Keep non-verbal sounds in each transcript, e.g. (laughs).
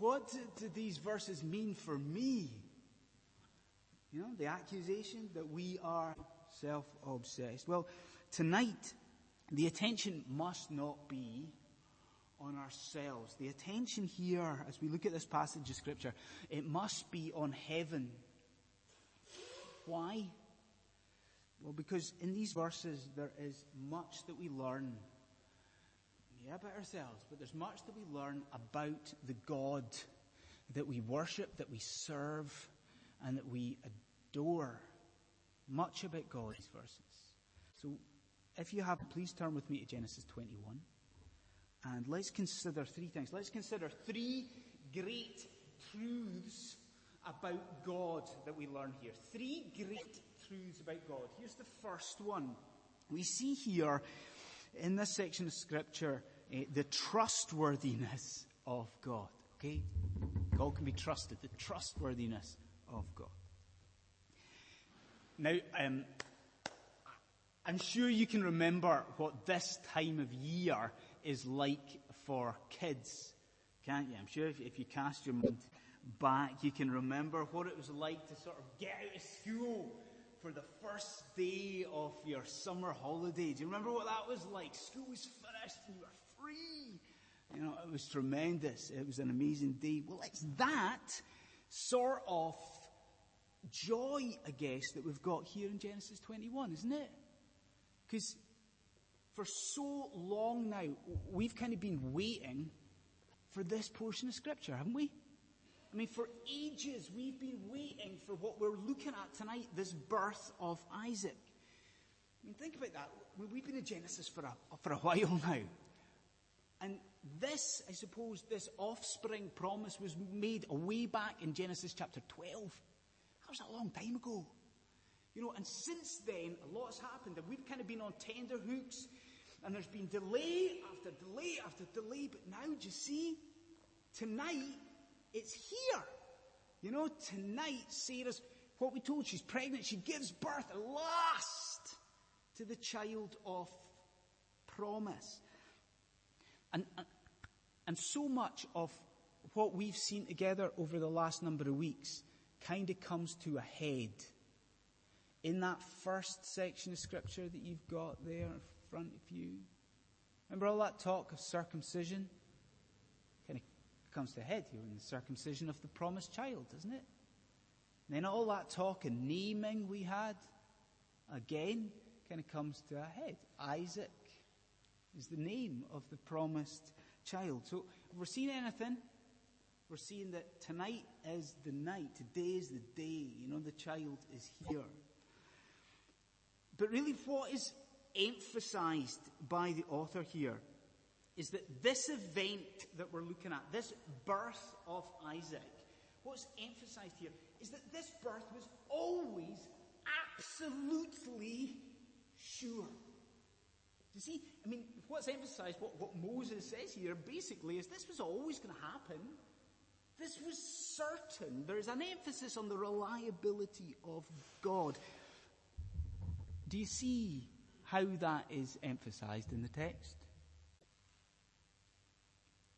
what do, these verses mean for me? You know, the accusation that we are self-obsessed. Well, tonight, the attention must not be on ourselves. The attention here, as we look at this passage of scripture, it must be on heaven. Why? Well, because in these verses there is much that we learn. Yeah, about ourselves, but there's much that we learn about the God that we worship, that we serve, and that we adore. Much about God, these verses. So, if you have, please turn with me to Genesis 21. And let's consider three things. Let's consider three great truths about God that we learn here. Three great truths about God. Here's the first one. We see here in this section of scripture uh, the trustworthiness of God. Okay? God can be trusted. The trustworthiness of God. Now, um, I'm sure you can remember what this time of year is like for kids, can't you? I'm sure if, if you cast your mind back, you can remember what it was like to sort of get out of school for the first day of your summer holiday. Do you remember what that was like? School was finished and you were free. You know, it was tremendous. It was an amazing day. Well, it's that sort of joy, I guess, that we've got here in Genesis 21, isn't it? Because for so long now, we've kind of been waiting for this portion of scripture, haven't we? I mean, for ages, we've been waiting for what we're looking at tonight, this birth of Isaac. I mean, think about that. We've been in Genesis for a, for a while (laughs) now. And this, I suppose, this offspring promise was made way back in Genesis chapter 12. That was a long time ago. You know, and since then, a lot's happened, and we've kind of been on tender hooks, and there's been delay after delay after delay, but now, do you see? Tonight, it's here. You know, tonight, Sarah's, what we told, she's pregnant, she gives birth at last to the child of promise. And, and so much of what we've seen together over the last number of weeks kind of comes to a head in that first section of scripture that you've got there in front of you. Remember all that talk of circumcision? Kind of comes to a head here in the circumcision of the promised child, doesn't it? And then all that talk and naming we had, again, kind of comes to a head. Isaac is the name of the promised child. So if we're seeing anything, we're seeing that tonight is the night. Today is the day. You know, the child is here. But really, what is emphasized by the author here is that this event that we're looking at, this birth of Isaac, what's emphasized here is that this birth was always absolutely sure. You see, I mean, what's emphasized, what, what Moses says here basically is this was always going to happen. This was certain. There's an emphasis on the reliability of God. Do you see how that is emphasized in the text?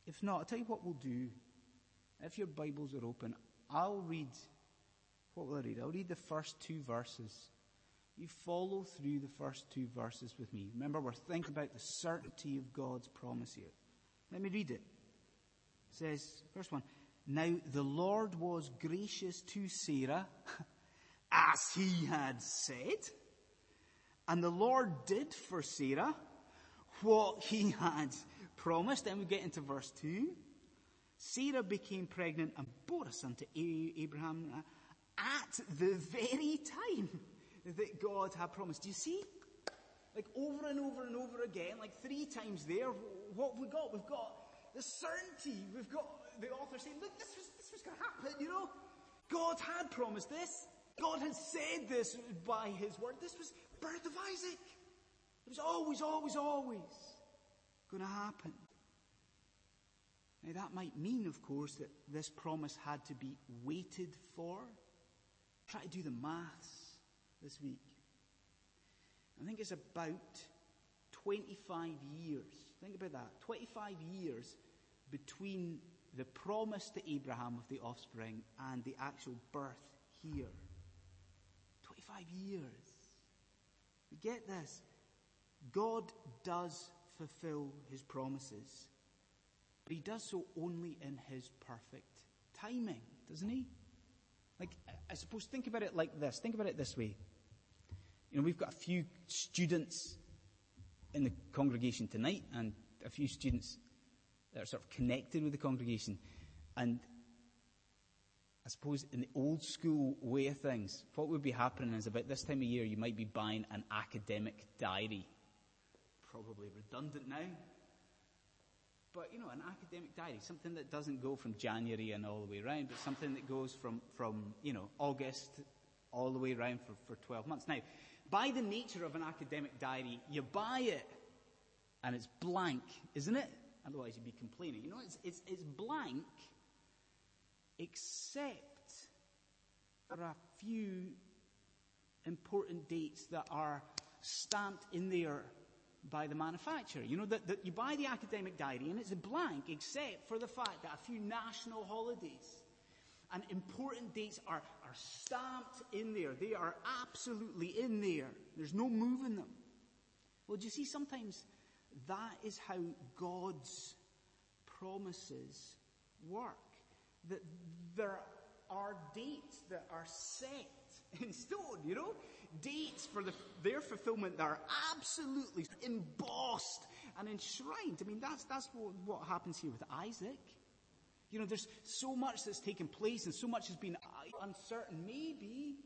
If not, I'll tell you what we'll do. If your Bibles are open, I'll read, what will I read? I'll read the first two verses. You follow through the first two verses with me. Remember, we're thinking about the certainty of God's promise here. Let me read it. It says, first one, Now the Lord was gracious to Sarah, (laughs) as he had said. And the Lord did for Sarah what he had promised. Then we get into verse 2. Sarah became pregnant and bore a son to Abraham uh, at the very time that God had promised. Do you see? Like over and over and over again, like three times there, what have we got? We've got the certainty. We've got the author saying, look, this was, this was going to happen, you know? God had promised this. God had said this by His word. This was birth of Isaac. It was always, always, always going to happen. Now that might mean, of course, that this promise had to be waited for. Try to do the maths this week. I think it's about 25 years. Think about that. 25 years between the promise to Abraham of the offspring and the actual birth here. 25 years. We get this. God does fulfill his promises, but he does so only in his perfect timing, doesn't he? Like, I suppose, think about it like this. Think about it this way. You know, we've got a few students in the congregation tonight and a few students that are sort of connected with the congregation. And I suppose in the old school way of things, what would be happening is about this time of year you might be buying an academic diary. Probably redundant now. But, you know, an academic diary, something that doesn't go from January and all the way around, but something that goes from, from you know, August all the way around for, for 12 months. Now, by the nature of an academic diary, you buy it and it's blank, isn't it? Otherwise you'd be complaining. You know, it's, it's, it's blank except for a few important dates that are stamped in there by the manufacturer. You know, that, that you buy the academic diary and it's blank except for the fact that a few national holidays and important dates are, are stamped in there. They are absolutely in there. There's no moving them. Well, do you see, sometimes that is how God's promises work. That there are dates that are set in stone, you know? Dates for the, their fulfillment that are absolutely embossed and enshrined. I mean, that's, that's what, what happens here with Isaac. You know, there's so much that's taken place and so much has been uh, uncertain, maybe.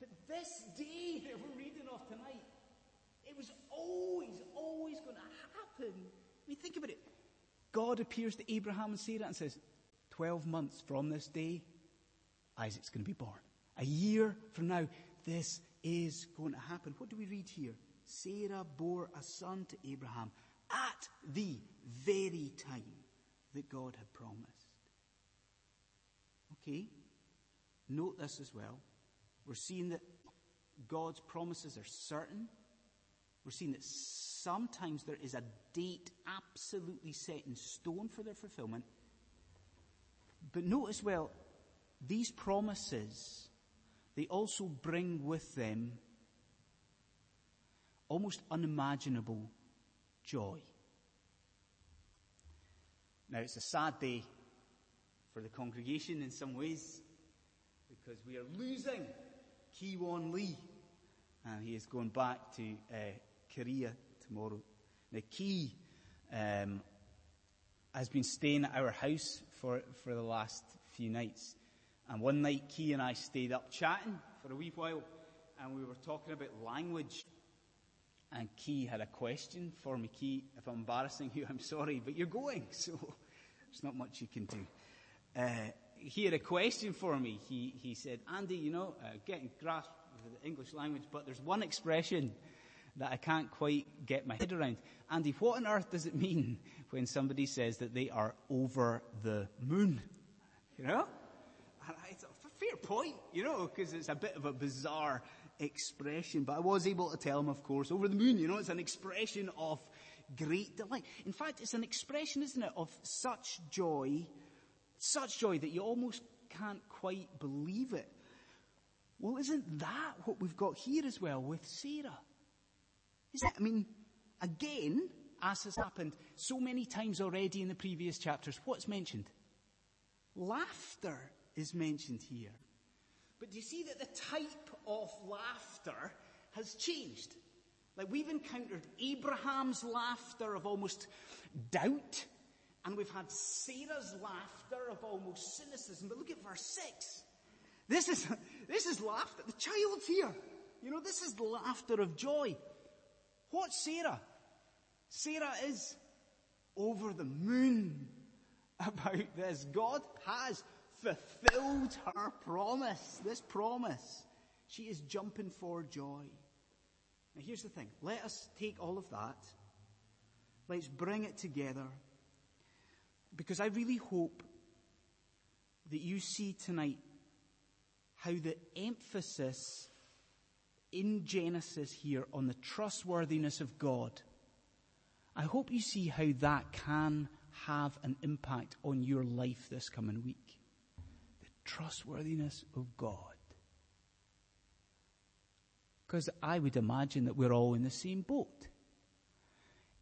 But this day (laughs) that we're reading of tonight, it was always, always going to happen. I mean, think about it. God appears to Abraham and Sarah and says, 12 months from this day, Isaac's going to be born. A year from now, this is going to happen. What do we read here? Sarah bore a son to Abraham at the very time that God had promised. Okay? Note this as well. We're seeing that God's promises are certain. We're seeing that sometimes there is a date absolutely set in stone for their fulfillment. But note as well, these promises, they also bring with them almost unimaginable joy. Now, it's a sad day for the congregation in some ways because we are losing Kiwon Lee. And he is going back to uh, Korea tomorrow. Now, Key um, has been staying at our house for, for the last few nights. And one night, Key and I stayed up chatting for a wee while, and we were talking about language. And Key had a question for me. Key, if I'm embarrassing you, (laughs) I'm sorry, but you're going, (laughs) so there's not much you can do. Uh, he had a question for me. He, he said, Andy, you know, uh, getting grasp of the English language, but there's one expression that I can't quite get my head around. Andy, what on earth does it mean (laughs) when somebody says that they are over the moon? You know? And it's a fair point, you know, because it's a bit of a bizarre expression. But I was able to tell him, of course, over the moon, you know, it's an expression of great delight. In fact, it's an expression, isn't it, of such joy, such joy that you almost can't quite believe it. Well, isn't that what we've got here as well with Sarah? Isn't it? I mean, again, as has happened so many times already in the previous chapters, what's mentioned? Laughter is mentioned here. But do you see that the type of laughter has changed? Like we've encountered Abraham's laughter of almost doubt, and we've had Sarah's laughter of almost cynicism. But look at verse 6. This is, (laughs) this is laughter. The child's here. You know, this is the laughter of joy. What's Sarah? Sarah is over the moon (laughs) about this. God has fulfilled her promise, this promise. She is jumping for joy. Now here's the thing. Let us take all of that. Let's bring it together. Because I really hope that you see tonight how the emphasis in Genesis here on the trustworthiness of God, I hope you see how that can have an impact on your life this coming week? Trustworthiness of God. Because I would imagine that we're all in the same boat.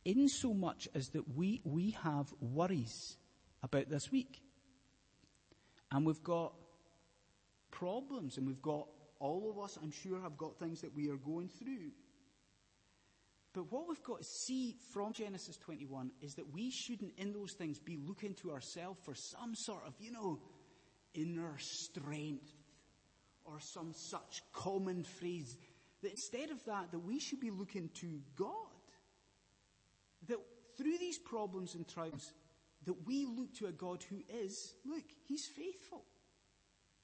In so much as that we, we have worries about this week. And we've got problems and we've got, all of us, I'm sure, have got things that we are going through. But what we've got to see from Genesis 21 is that we shouldn't, in those things, be looking to ourselves for some sort of, you know, inner strength or some such common phrase. That instead of that, that we should be looking to God. That through these problems and trials, that we look to a God who is, look, He's faithful.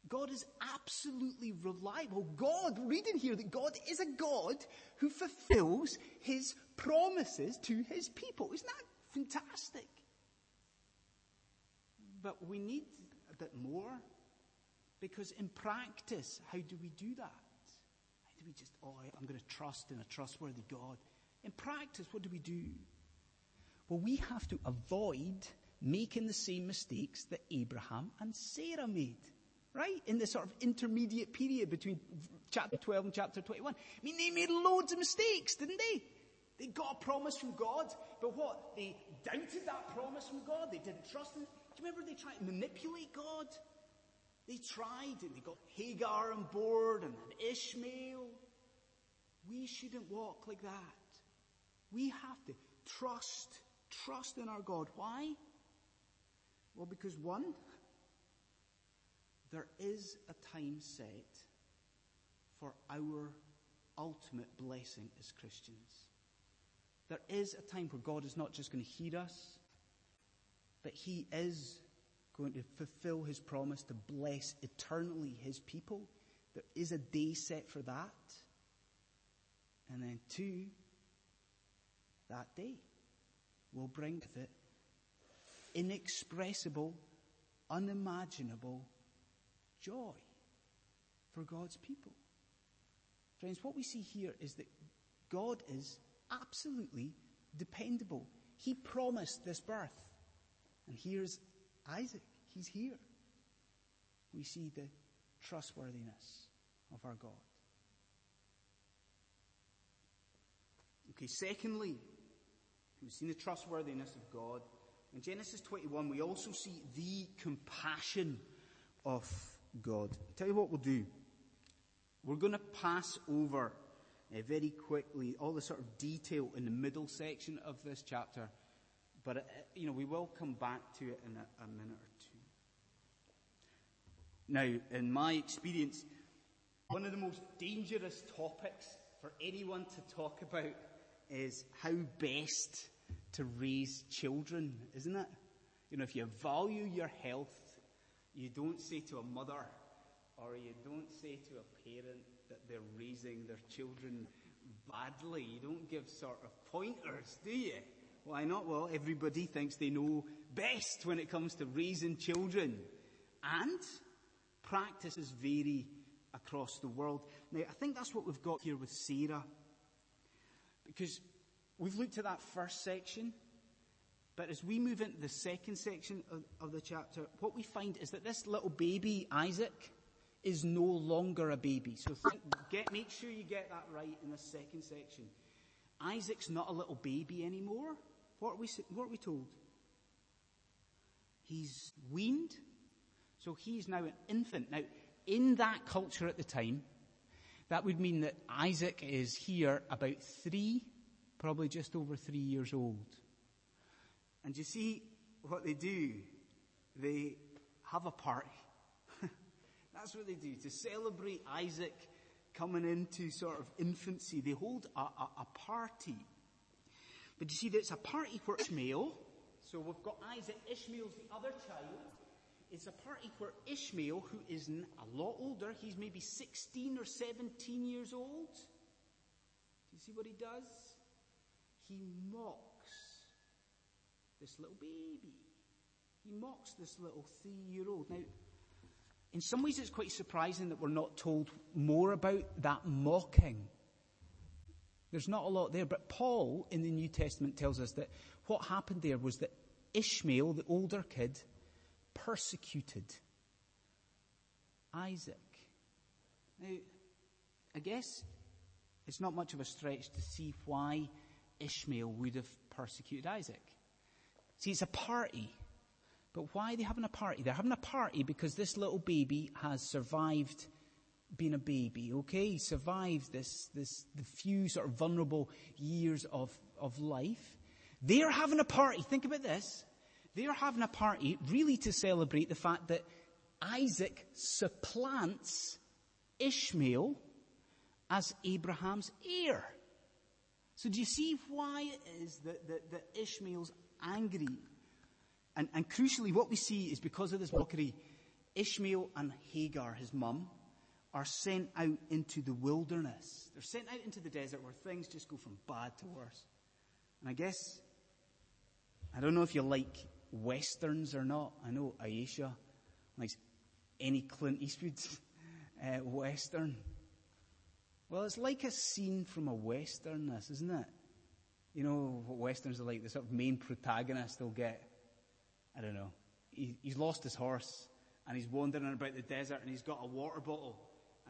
God is absolutely reliable. God, reading here that God is a God who fulfills his promises to his people. Isn't that fantastic? But we need bit more because in practice, how do we do that? How do we just, oh, I'm going to trust in a trustworthy God? In practice, what do we do? Well, we have to avoid making the same mistakes that Abraham and Sarah made right? In the sort of intermediate period between chapter 12 and chapter 21. I mean, they made loads of mistakes, didn't they? They got a promise from God, but what? They doubted that promise from God. They didn't trust. Remember they tried to manipulate God? They tried and they got Hagar on board and Ishmael. We shouldn't walk like that. We have to trust, trust in our God. Why? Well, because one, there is a time set for our ultimate blessing as Christians. There is a time where God is not just going to hear us, but He is going to fulfill His promise to bless eternally His people. There is a day set for that. And then two, that day will bring with it inexpressible, unimaginable joy for God's people. Friends, what we see here is that God is absolutely dependable. He promised this birth. And here's Isaac. He's here. We see the trustworthiness of our God. Okay, secondly, we've seen the trustworthiness of God. In Genesis 21, we also see the compassion of God. I'll tell you what we'll do. We're going to pass over uh, very quickly all the sort of detail in the middle section of this chapter, but uh, you know we will come back to it in a, a minute or two. Now, in my experience, one of the most dangerous topics for anyone to talk about is how best to raise children, isn't it? You know, if you value your health you don't say to a mother or you don't say to a parent that they're raising their children badly. You don't give sort of pointers, do you? Why not? Well, everybody thinks they know best when it comes to raising children. And practices vary across the world. Now, I think that's what we've got here with Sarah. Because we've looked at that first section but as we move into the second section of, of, the chapter, what we find is that this little baby, Isaac, is no longer a baby. So think, get, make sure you get that right in the second section. Isaac's not a little baby anymore. What are we, what are we told? He's weaned. So he's now an infant. Now, in that culture at the time, that would mean that Isaac is here about three, probably just over three years old. And you see what they do? They have a party. (laughs) That's what they do. To celebrate Isaac coming into sort of infancy, they hold a, a, a party. But you see, that it's a party for Ishmael. So we've got Isaac. Ishmael's the other child. It's a party for Ishmael, who is a lot older. He's maybe 16 or 17 years old. Do you see what he does? He mocks this little baby. He mocks this little three year old. Now, in some ways, it's quite surprising that we're not told more about that mocking. There's not a lot there, but Paul in the New Testament tells us that what happened there was that Ishmael, the older kid, persecuted Isaac. Now, I guess it's not much of a stretch to see why Ishmael would have persecuted Isaac. See, it's a party. But why are they having a party? They're having a party because this little baby has survived being a baby, okay? He survived this, this, the few sort of vulnerable years of, of life. They're having a party. Think about this. They're having a party really to celebrate the fact that Isaac supplants Ishmael as Abraham's heir. So do you see why it is that, that, that Ishmael's angry? And, and crucially, what we see is because of this mockery, Ishmael and Hagar, his mum, are sent out into the wilderness. They're sent out into the desert where things just go from bad to worse. And I guess, I don't know if you like westerns or not. I know Aisha likes any Clint Eastwood (laughs) uh, western. Well, it's like a scene from a western, this, isn't it? You know what westerns are like? The sort of main protagonist will get, I don't know, he, he's lost his horse and he's wandering about the desert and he's got a water bottle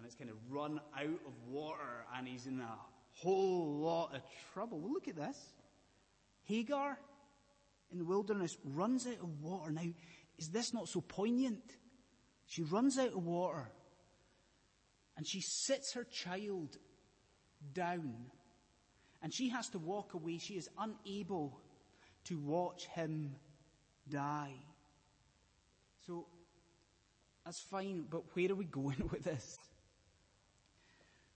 and it's kind of run out of water and he's in a whole lot of trouble. Well, look at this. Hagar in the wilderness runs out of water. Now, is this not so poignant? She runs out of water and she sits her child down and she has to walk away. She is unable to watch him die. So, that's fine, but where are we (laughs) going with this?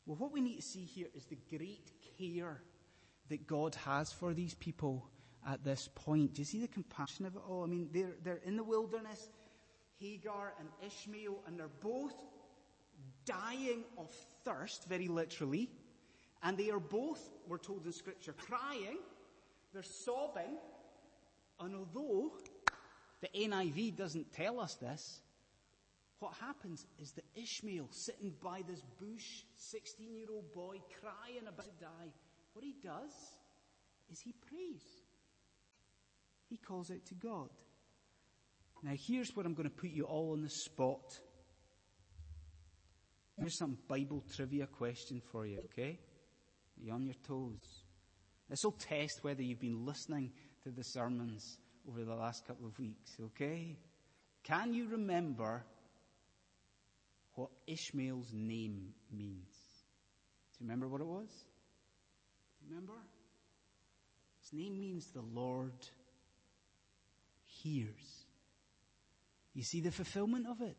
Well, what we need to see here is the great care that God has for these people at this point. Do you see the compassion of it all? I mean, they're, they're in the wilderness, Hagar and Ishmael, and they're both dying of thirst, very literally. And they are both, we're told in scripture, crying, they're sobbing, and although the NIV doesn't tell us this, what happens is that Ishmael, sitting by this bush, 16 year old boy, crying about to die, what he does is he prays. He calls out to God. Now, here's where I'm going to put you all on the spot. Here's some Bible trivia question for you, okay? Are you on your toes? This will test whether you've been listening to the sermons over the last couple of weeks, okay? Can you remember what Ishmael's name means? Do you remember what it was? Do you remember? His name means the Lord hears. You see the fulfillment of it?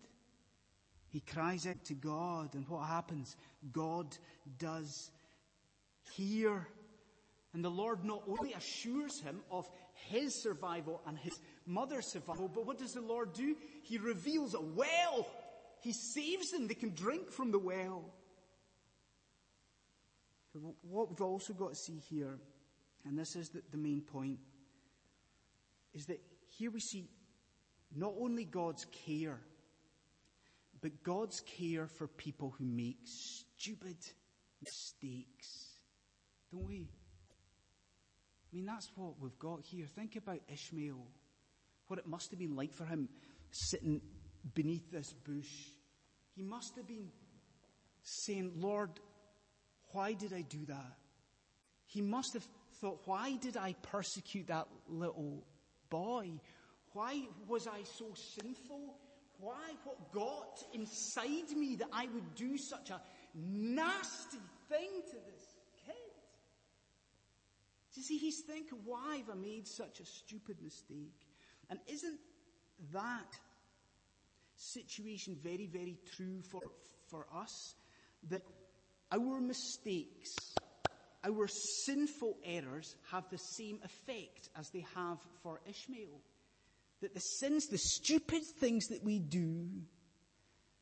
He cries out to God, and what happens? God does hear. And the Lord not only assures him of his survival and his mother's survival, but what does the Lord do? He reveals a well. He saves them. They can drink from the well. But what we've also got to see here, and this is the, the main point, is that here we see not only God's care, but God's care for people who make stupid mistakes. Don't we? I mean, that's what we've got here. Think about Ishmael. What it must have been like for him sitting beneath this bush. He must have been saying, Lord, why did I do that? He must have thought, why did I persecute that little boy? Why was I so sinful? Why? What got inside me that I would do such a nasty thing to this kid? You see, he's thinking, why have I made such a stupid mistake? And isn't that situation very, very true for, for us? That our mistakes, our sinful errors have the same effect as they have for Ishmael. That the sins, the stupid things that we do,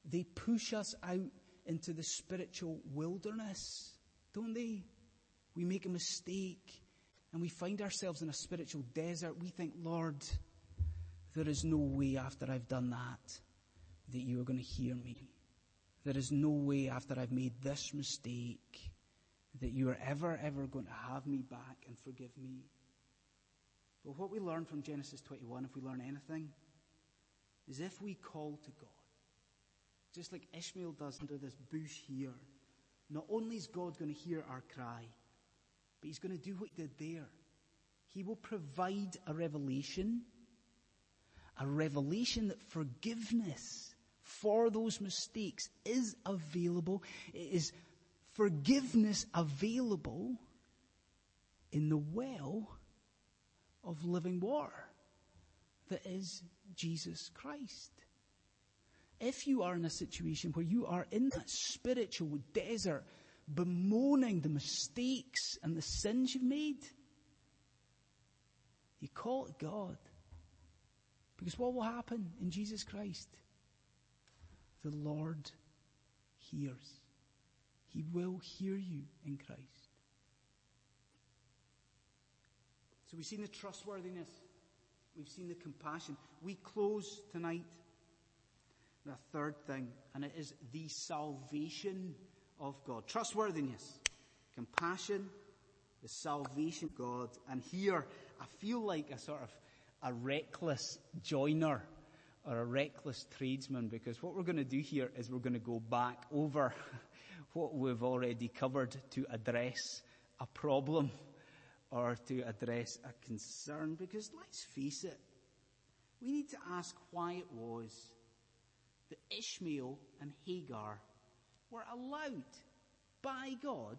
they push us out into the spiritual wilderness, don't they? We make a mistake and we find ourselves in a spiritual desert. We think, Lord, there is no way after I've done that that you are going to hear me. There is no way after I've made this mistake that you are ever, ever going to have me back and forgive me. But what we learn from Genesis 21, if we learn anything, is if we call to God, just like Ishmael does under this bush here, not only is God going to hear our cry, but He's going to do what He did there. He will provide a revelation, a revelation that forgiveness for those mistakes is available. It is forgiveness available in the well of living water that is Jesus Christ. If you are in a situation where you are in that spiritual desert, bemoaning the mistakes and the sins you've made, you call it God. Because what will happen in Jesus Christ? The Lord hears. He will hear you in Christ. So we've seen the trustworthiness. We've seen the compassion. We close tonight with a third thing, and it is the salvation of God. Trustworthiness, compassion, the salvation of God. And here, I feel like a sort of a reckless joiner or a reckless tradesman because what we're going to do here is we're going to go back over (laughs) what we've already covered to address a problem or to address a concern because let's face it, we need to ask why it was that Ishmael and Hagar were allowed by God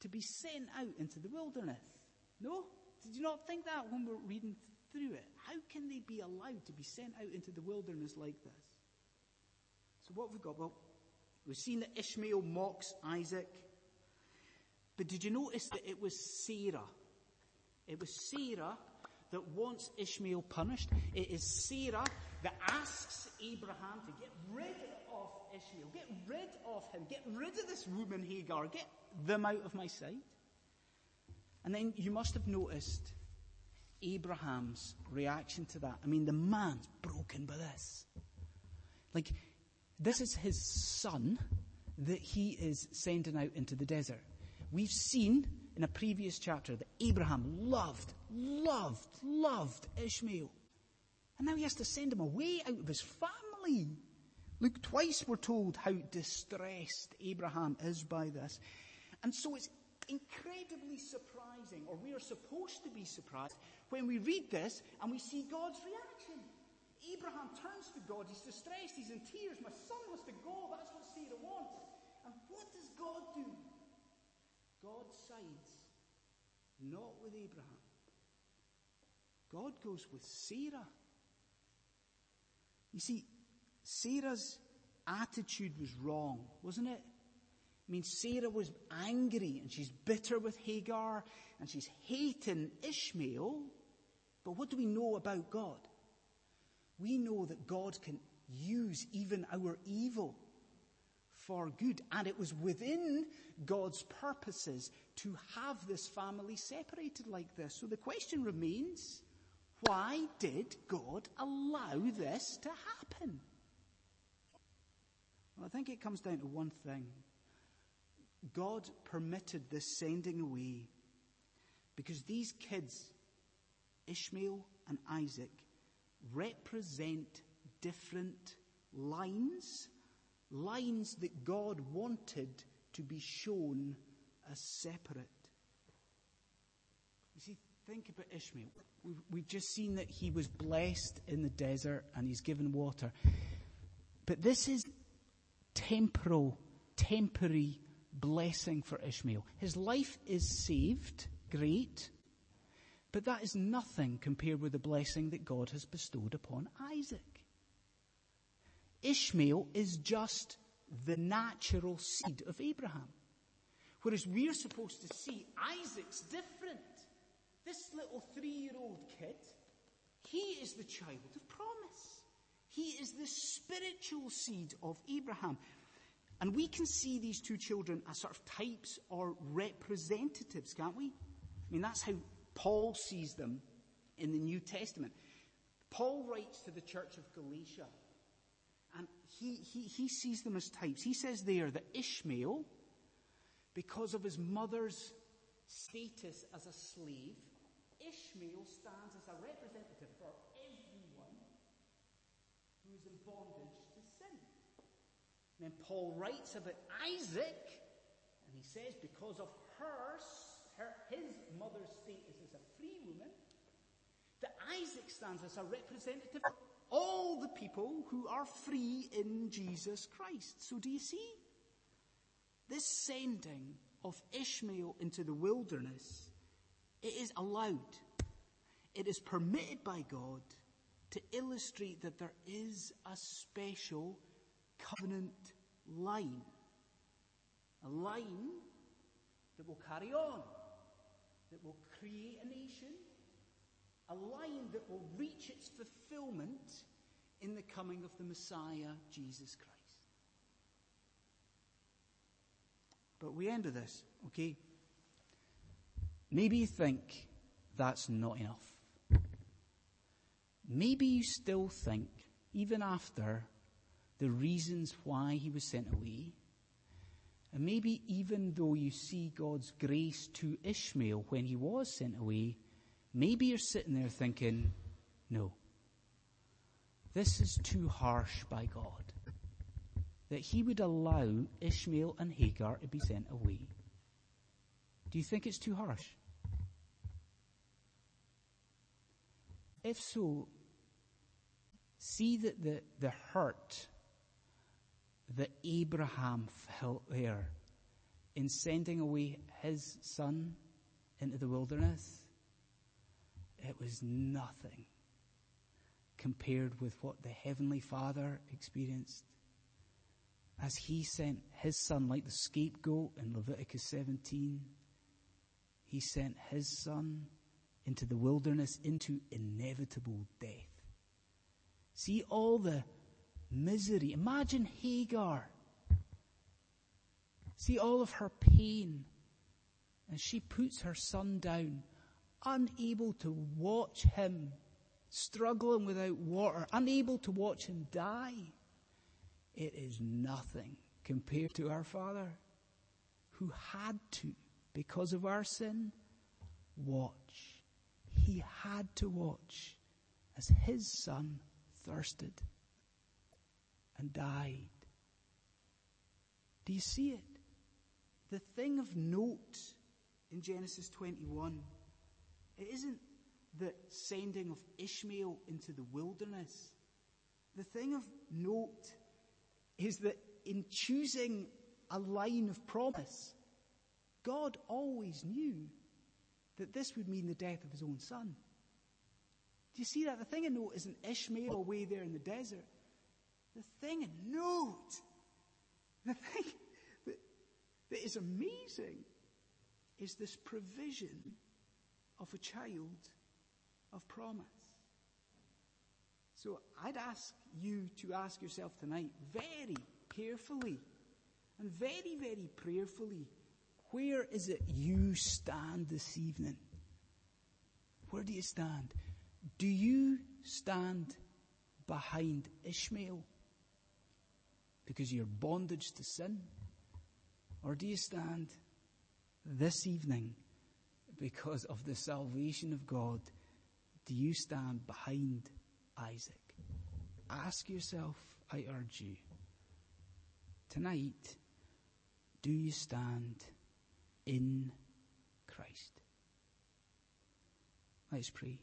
to be sent out into the wilderness. No? Did you not think that when we we're reading through it? How can they be allowed to be sent out into the wilderness like this? So what have we got? Well, we've seen that Ishmael mocks Isaac. But did you notice that it was Sarah? It was Sarah that wants Ishmael punished. It is Sarah that asks Abraham to get rid of Ishmael, get rid of him, get rid of this woman Hagar, get them out of my sight. And then you must have noticed Abraham's reaction to that. I mean, the man's broken by this. Like, this is his son that he is sending out into the desert. We've seen in a previous chapter that Abraham loved, loved, loved Ishmael. And now he has to send him away out of his family. Look, twice we're told how distressed Abraham is by this. And so it's incredibly surprising, or we are supposed to be surprised, when we read this and we see God's reaction. Abraham turns to God, he's distressed, he's in tears, my son has to go, that's what Sarah wants. And what does God do? God sides not with Abraham. God goes with Sarah. You see, Sarah's attitude was wrong, wasn't it? I mean, Sarah was angry and she's bitter with Hagar and she's hating Ishmael. But what do we know about God? We know that God can use even our evil for good. And it was within God's purposes to have this family separated like this. So the question remains, why did God allow this to happen? Well, I think it comes down to one thing. God permitted this sending away because these kids, Ishmael and Isaac, represent different lines, lines that God wanted to be shown as separate. You see, think about Ishmael. We've, we've just seen that he was blessed in the desert and he's given water. But this is temporal, temporary blessing for Ishmael. His life is saved, great, but that is nothing compared with the blessing that God has bestowed upon Isaac. Ishmael is just the natural seed of Abraham. Whereas we're supposed to see Isaac's different. This little three year old kid, he is the child of promise. He is the spiritual seed of Abraham. And we can see these two children as sort of types or representatives, can't we? I mean, that's how Paul sees them in the New Testament. Paul writes to the church of Galatia, and he, he, he sees them as types. He says there that Ishmael, because of his mother's status as a slave, Ishmael stands as a representative for everyone who is in bondage. And then Paul writes about Isaac, and he says, because of her, her his mother's status as a free woman, that Isaac stands as a representative of all the people who are free in Jesus Christ. So do you see? This sending of Ishmael into the wilderness, it is allowed. It is permitted by God to illustrate that there is a special covenant line. A line that will carry on, that will create a nation, a line that will reach its fulfillment in the coming of the Messiah, Jesus Christ. But we end with this, okay? Maybe you think that's not enough. Maybe you still think, even after the reasons why he was sent away, and maybe even though you see God's grace to Ishmael when he was sent away, maybe you're sitting there thinking, no, this is too harsh by God. That he would allow Ishmael and Hagar to be sent away. Do you think it's too harsh? If so, see that the, the hurt that Abraham felt there in sending away his son into the wilderness, it was nothing compared with what the Heavenly Father experienced as he sent his son like the scapegoat in Leviticus 17. He sent his son into the wilderness, into inevitable death. See all the misery. Imagine Hagar. See all of her pain as she puts her son down, unable to watch him struggling without water, unable to watch him die. It is nothing compared to our Father who had to, because of our sin, watch. He had to watch as his son thirsted and died. Do you see it? The thing of note in Genesis 21, it isn't the sending of Ishmael into the wilderness. The thing of note is that in choosing a line of promise, God always knew that this would mean the death of his own son. Do you see that? The thing of note isn't Ishmael away there in the desert. The thing note, the thing that, that is amazing is this provision of a child of promise. So I'd ask you to ask yourself tonight very carefully and very, very prayerfully, where is it you stand this evening? Where do you stand? Do you stand behind Ishmael because you're bondage to sin? Or do you stand this evening because of the salvation of God? Do you stand behind Isaac? Ask yourself, I urge you, tonight, do you stand in Christ? Let's pray.